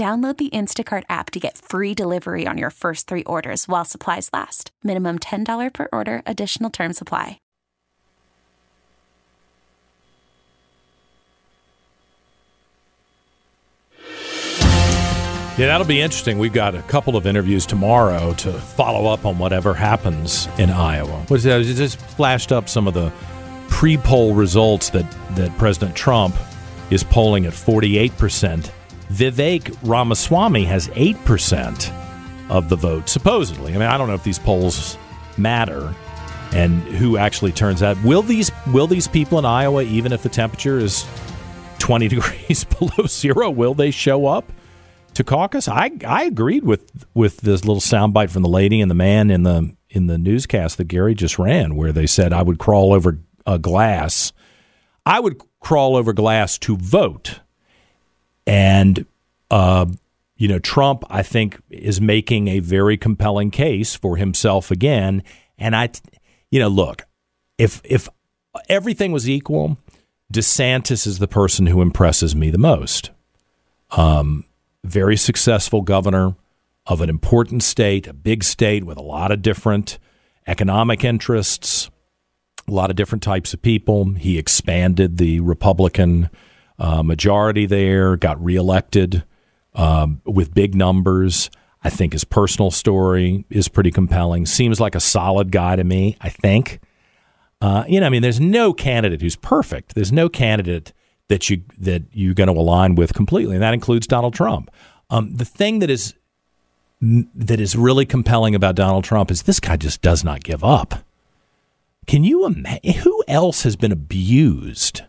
Download the Instacart app to get free delivery on your first three orders while supplies last. Minimum $10 per order, additional term supply. Yeah, that'll be interesting. We've got a couple of interviews tomorrow to follow up on whatever happens in Iowa. What is that? It just flashed up some of the pre-poll results that, that President Trump is polling at 48%. Vivek Ramaswamy has 8% of the vote, supposedly. I mean, I don't know if these polls matter and who actually turns out. Will these will these people in Iowa, even if the temperature is 20 degrees below zero, will they show up to caucus? I I agreed with with this little soundbite from the lady and the man in the in the newscast that Gary just ran, where they said I would crawl over a glass. I would crawl over glass to vote. And, uh, you know, Trump, I think, is making a very compelling case for himself again. And I, you know, look, if if everything was equal, DeSantis is the person who impresses me the most. Um, very successful governor of an important state, a big state with a lot of different economic interests, a lot of different types of people. He expanded the Republican uh, majority there, got reelected um, with big numbers. I think his personal story is pretty compelling. Seems like a solid guy to me, I think. Uh, you know, I mean, there's no candidate who's perfect. There's no candidate that you that you're going to align with completely, and that includes Donald Trump. Um, the thing that is that is really compelling about Donald Trump is this guy just does not give up. Can you imagine who else has been abused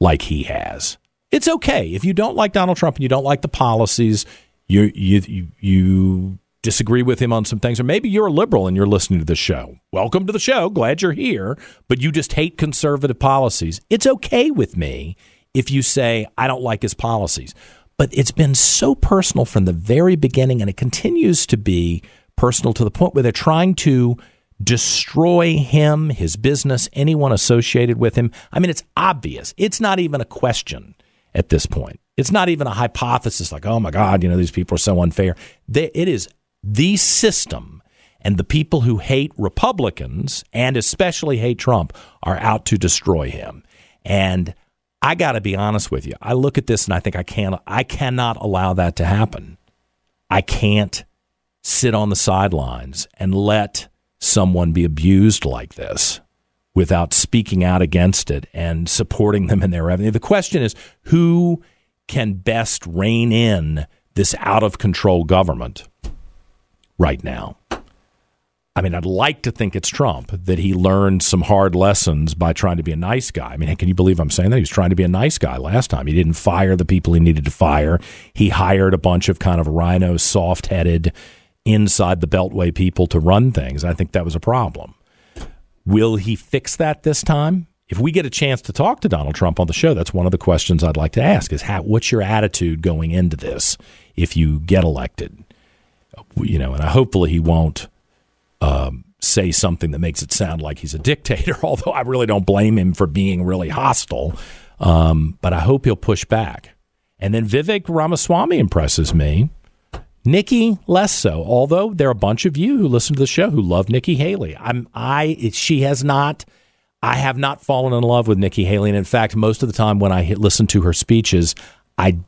like he has? It's okay if you don't like Donald Trump and you don't like the policies. You you you disagree with him on some things, or maybe you're a liberal and you're listening to the show. Welcome to the show. Glad you're here, but you just hate conservative policies. It's okay with me if you say I don't like his policies. But it's been so personal from the very beginning, and it continues to be personal to the point where they're trying to destroy him, his business, anyone associated with him. I mean, it's obvious. It's not even a question at this point. It's not even a hypothesis like, oh my God, you know, these people are so unfair. They, it is the system, and the people who hate Republicans and especially hate Trump are out to destroy him. And I got to be honest with you. I look at this and I think I can't. I cannot allow that to happen. I can't sit on the sidelines and let someone be abused like this without speaking out against it and supporting them in their revenue. The question is who can best rein in this out of control government right now? I mean, I'd like to think it's Trump that he learned some hard lessons by trying to be a nice guy. I mean, can you believe I'm saying that? He was trying to be a nice guy last time. He didn't fire the people he needed to fire. He hired a bunch of kind of rhino, soft headed, inside the Beltway people to run things. I think that was a problem. Will he fix that this time? If we get a chance to talk to Donald Trump on the show, that's one of the questions I'd like to ask is how, what's your attitude going into this if you get elected? You know, and hopefully he won't um, say something that makes it sound like he's a dictator, although I really don't blame him for being really hostile. Um, but I hope he'll push back. And then Vivek Ramaswamy impresses me. Nikki less so, although there are a bunch of you who listen to the show who love Nikki Haley. I'm I she has not I have not fallen in love with Nikki Haley and in fact most of the time when I listen to her speeches I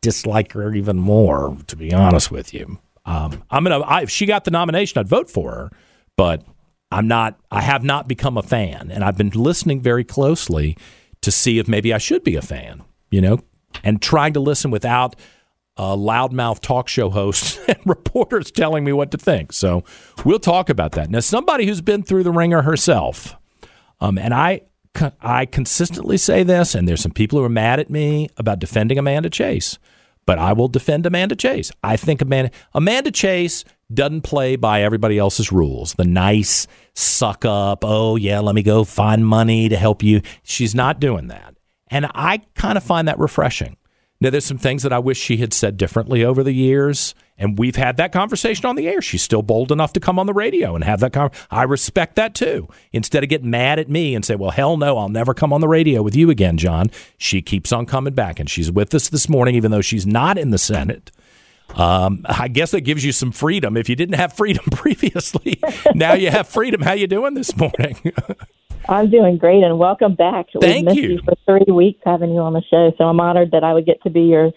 dislike her even more, to be honest with you. Um, I'm gonna. I, if she got the nomination, I'd vote for her, but I'm not. I have not become a fan, and I've been listening very closely to see if maybe I should be a fan. You know, and trying to listen without uh, loudmouth talk show hosts and reporters telling me what to think. So we'll talk about that. Now, somebody who's been through the ringer herself, um, and I, I consistently say this, and there's some people who are mad at me about defending Amanda Chase, but I will defend Amanda Chase. I think Amanda, Amanda Chase doesn't play by everybody else's rules. The nice suck up, oh yeah, let me go find money to help you. She's not doing that. And I kind of find that refreshing. Now, there's some things that I wish she had said differently over the years, and we've had that conversation on the air. She's still bold enough to come on the radio and have that. conversation. I respect that too. Instead of getting mad at me and say, "Well, hell no, I'll never come on the radio with you again, John," she keeps on coming back, and she's with us this morning, even though she's not in the Senate. Um, I guess that gives you some freedom. If you didn't have freedom previously, now you have freedom. How you doing this morning? I'm doing great, and welcome back. Thank We've missed you. you for three weeks having you on the show, so I'm honored that I would get to be your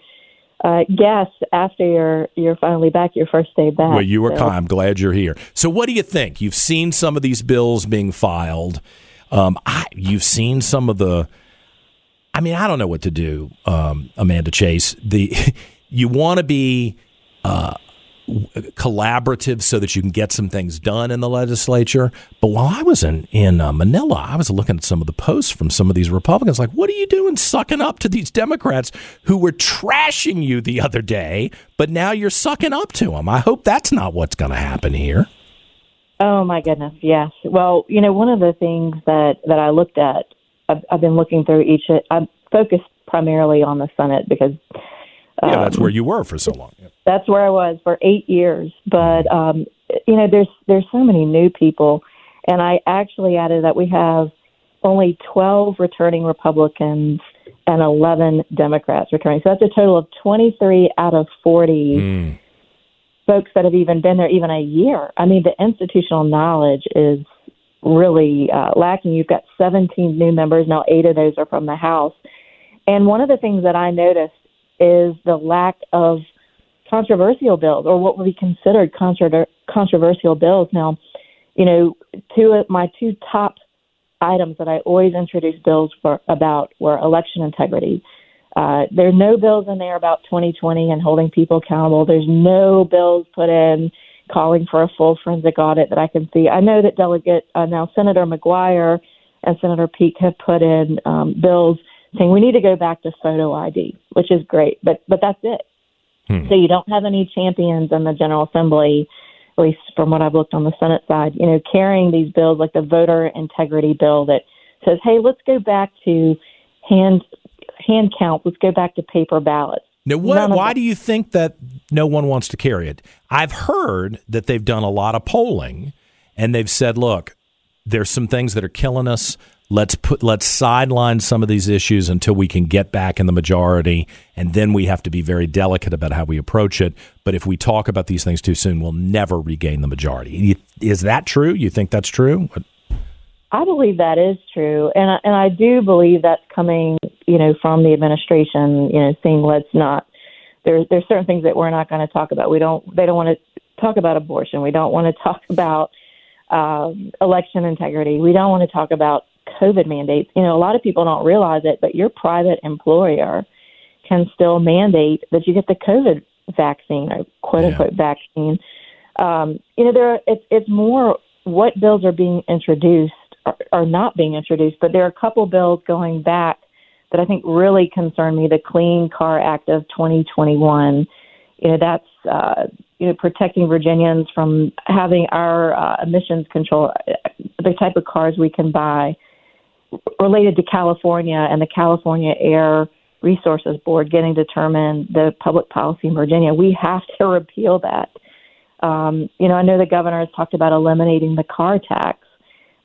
uh, guest after you're you're finally back, your first day back. Well, you were so. kind. I'm glad you're here. So, what do you think? You've seen some of these bills being filed. Um, I, you've seen some of the. I mean, I don't know what to do, um, Amanda Chase. The you want to be uh, collaborative so that you can get some things done in the legislature. But while I was in in uh, Manila, I was looking at some of the posts from some of these Republicans. Like, what are you doing, sucking up to these Democrats who were trashing you the other day, but now you're sucking up to them? I hope that's not what's going to happen here. Oh my goodness, yes. Well, you know, one of the things that that I looked at, I've, I've been looking through each. I'm focused primarily on the Senate because Yeah, that's um, where you were for so long. That's where I was for eight years. But um, you know, there's there's so many new people, and I actually added that we have only 12 returning Republicans and 11 Democrats returning. So that's a total of 23 out of 40 Mm. folks that have even been there even a year. I mean, the institutional knowledge is really uh, lacking. You've got 17 new members now. Eight of those are from the House. And one of the things that I noticed is the lack of controversial bills or what would be considered contro- controversial bills. Now, you know, two of my two top items that I always introduce bills for about were election integrity. Uh, there are no bills in there about 2020 and holding people accountable. There's no bills put in calling for a full forensic audit that I can see. I know that Delegate uh, now Senator McGuire and Senator Peake have put in um, bills saying we need to go back to photo ID, which is great, but but that's it. Hmm. So you don't have any champions in the General Assembly, at least from what I've looked on the Senate side, you know, carrying these bills like the voter integrity bill that says, hey, let's go back to hand hand count. Let's go back to paper ballots. Now, what, why them. do you think that no one wants to carry it? I've heard that they've done a lot of polling, and they've said, "Look, there's some things that are killing us. Let's put let's sideline some of these issues until we can get back in the majority, and then we have to be very delicate about how we approach it. But if we talk about these things too soon, we'll never regain the majority." Is that true? You think that's true? I believe that is true, and I, and I do believe that's coming, you know, from the administration. You know, saying let's not. There's there's certain things that we're not going to talk about. We don't. They don't want to talk about abortion. We don't want to talk about um, election integrity. We don't want to talk about COVID mandates. You know, a lot of people don't realize it, but your private employer can still mandate that you get the COVID vaccine or quote unquote vaccine. Um, you know, there are, it's it's more what bills are being introduced are, are not being introduced, but there are a couple bills going back that I think really concern me. The Clean Car Act of 2021. You know, that's uh, you know protecting Virginians from having our uh, emissions control, uh, the type of cars we can buy related to California and the California Air Resources Board getting determined the public policy in Virginia. We have to repeal that. Um, you know, I know the governor has talked about eliminating the car tax,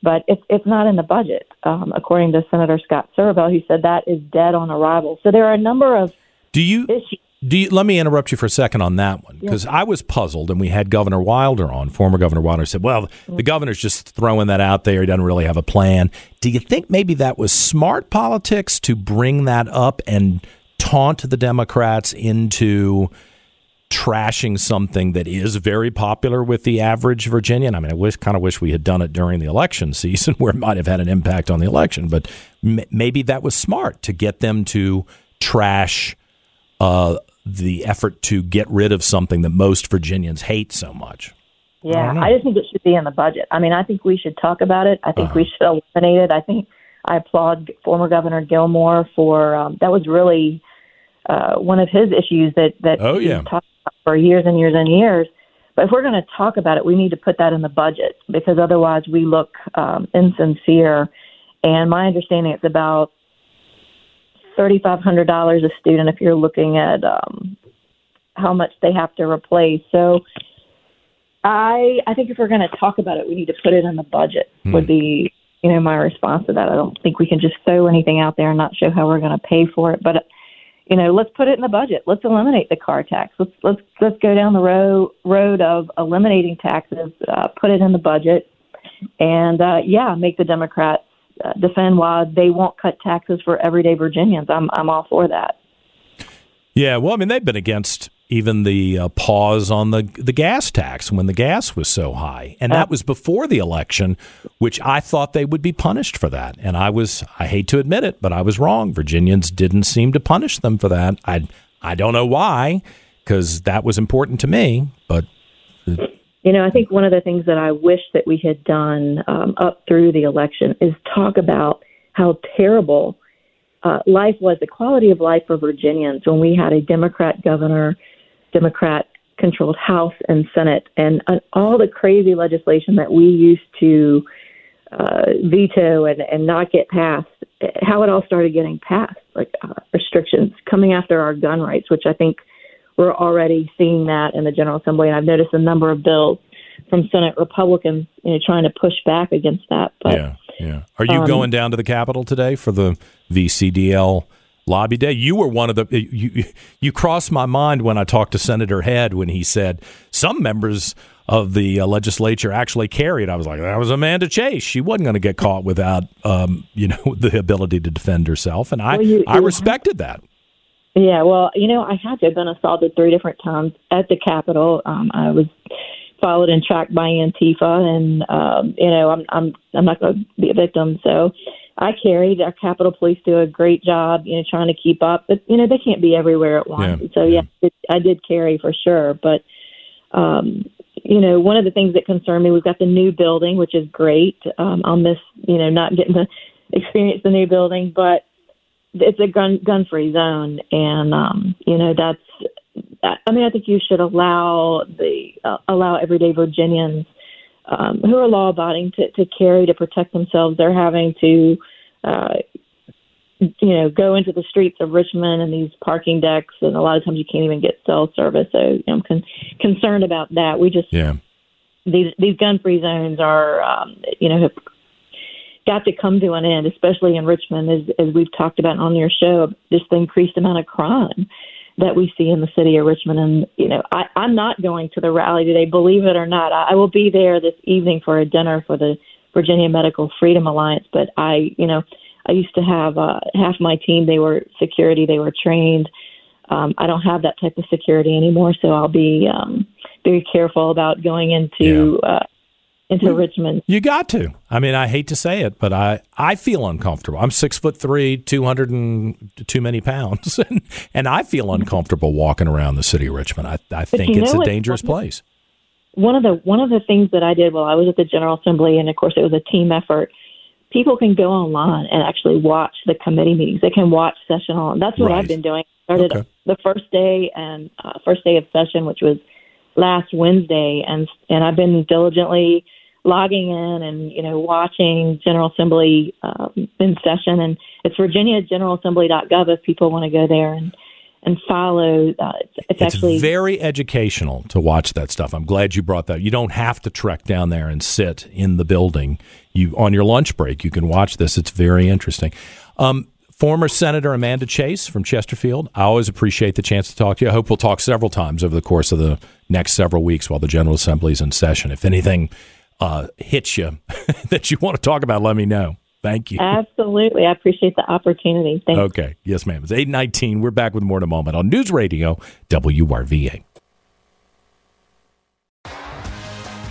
but it's it's not in the budget, um, according to Senator Scott Surovell, who said that is dead on arrival. So there are a number of Do you issues. Do you, let me interrupt you for a second on that one because I was puzzled, and we had Governor Wilder on, former Governor Wilder, said, "Well, the governor's just throwing that out there. He doesn't really have a plan." Do you think maybe that was smart politics to bring that up and taunt the Democrats into trashing something that is very popular with the average Virginian. I mean, I wish kind of wish we had done it during the election season where it might have had an impact on the election, but m- maybe that was smart to get them to trash uh, the effort to get rid of something that most Virginians hate so much. Yeah, I, I, just think it should be in the budget. I mean, I think we should talk about it. I think uh-huh. we should eliminate it. I think I applaud former Governor Gilmore for um, that was really uh, one of his issues that that oh, yeah. talked about for years and years and years. But if we're going to talk about it, we need to put that in the budget because otherwise we look um, insincere. And my understanding it's about thirty five hundred dollars a student if you're looking at um, how much they have to replace. So I I think if we're going to talk about it, we need to put it in the budget. Hmm. Would be you know my response to that. I don't think we can just throw anything out there and not show how we're going to pay for it. But you know, let's put it in the budget. Let's eliminate the car tax. Let's let's let's go down the road road of eliminating taxes. Uh, put it in the budget, and uh, yeah, make the Democrats uh, defend why they won't cut taxes for everyday Virginians. I'm I'm all for that. Yeah, well, I mean, they've been against even the uh, pause on the the gas tax when the gas was so high, and that was before the election, which I thought they would be punished for that, and I was I hate to admit it, but I was wrong. Virginians didn't seem to punish them for that. I I don't know why, because that was important to me, but. You know, I think one of the things that I wish that we had done um, up through the election is talk about how terrible uh, life was, the quality of life for Virginians when we had a Democrat governor Democrat controlled House and Senate, and uh, all the crazy legislation that we used to uh, veto and, and not get passed, how it all started getting passed, like uh, restrictions coming after our gun rights, which I think we're already seeing that in the General Assembly. And I've noticed a number of bills from Senate Republicans you know, trying to push back against that. But, yeah, yeah. Are you um, going down to the Capitol today for the VCDL? lobby day. You were one of the you you crossed my mind when I talked to Senator Head when he said some members of the uh, legislature actually carried. I was like, that was Amanda Chase. She wasn't going to get caught without um, you know the ability to defend herself, and I well, you, I respected that. Yeah, well, you know, I had to have been assaulted three different times at the Capitol. Um, I was followed and tracked by Antifa, and um, you know, I'm I'm I'm not going to be a victim, so I carried. Our Capitol Police do a great job, you know, trying to keep up. But you know, they can't be everywhere at once. Yeah. So yeah, it, I did carry for sure. But um, you know, one of the things that concern me, we've got the new building, which is great. Um, I'll miss, you know, not getting to experience the new building, but it's a gun gun free zone, and um, you know, that's. I mean, I think you should allow the uh, allow everyday Virginians um, who are law abiding to, to carry to protect themselves. They're having to, uh, you know, go into the streets of Richmond and these parking decks, and a lot of times you can't even get cell service. So you know, I'm con- concerned about that. We just yeah. These these gun free zones are, um, you know, have got to come to an end, especially in Richmond, as as we've talked about on your show. Just the increased amount of crime that we see in the city of Richmond. And, you know, I, I'm not going to the rally today, believe it or not. I, I will be there this evening for a dinner for the Virginia Medical Freedom Alliance. But I, you know, I used to have uh, half my team, they were security, they were trained. Um, I don't have that type of security anymore, so I'll be um, very careful about going into yeah. uh, into Richmond. You got to. I mean, I hate to say it, but I, I feel uncomfortable. I'm six foot three, two hundred and too many pounds, and, and I feel uncomfortable walking around the city of Richmond. I, I think it's a dangerous place. One of the one of the things that I did while I was at the General Assembly, and of course it was a team effort. People can go online and actually watch the committee meetings. They can watch session on. That's what right. I've been doing. Started okay. the first day and uh, first day of session, which was last Wednesday, and and I've been diligently logging in and you know watching General Assembly um, in session, and it's virginiageneralassembly.gov if people want to go there and and follow. Uh, it's, it's, it's, actually very educational to watch that stuff. I'm glad you brought that. You don't have to trek down there and sit in the building. You on your lunch break, you can watch this. It's very interesting. Um, former Senator Amanda Chase from Chesterfield. I always appreciate the chance to talk to you. I hope we'll talk several times over the course of the next several weeks while the General Assembly is in session. If anything uh, hits you that you want to talk about, let me know. Thank you. Absolutely. I appreciate the opportunity. Thank you. Okay. Yes, ma'am. It's 819. We're back with more in a moment on News Radio WRVA.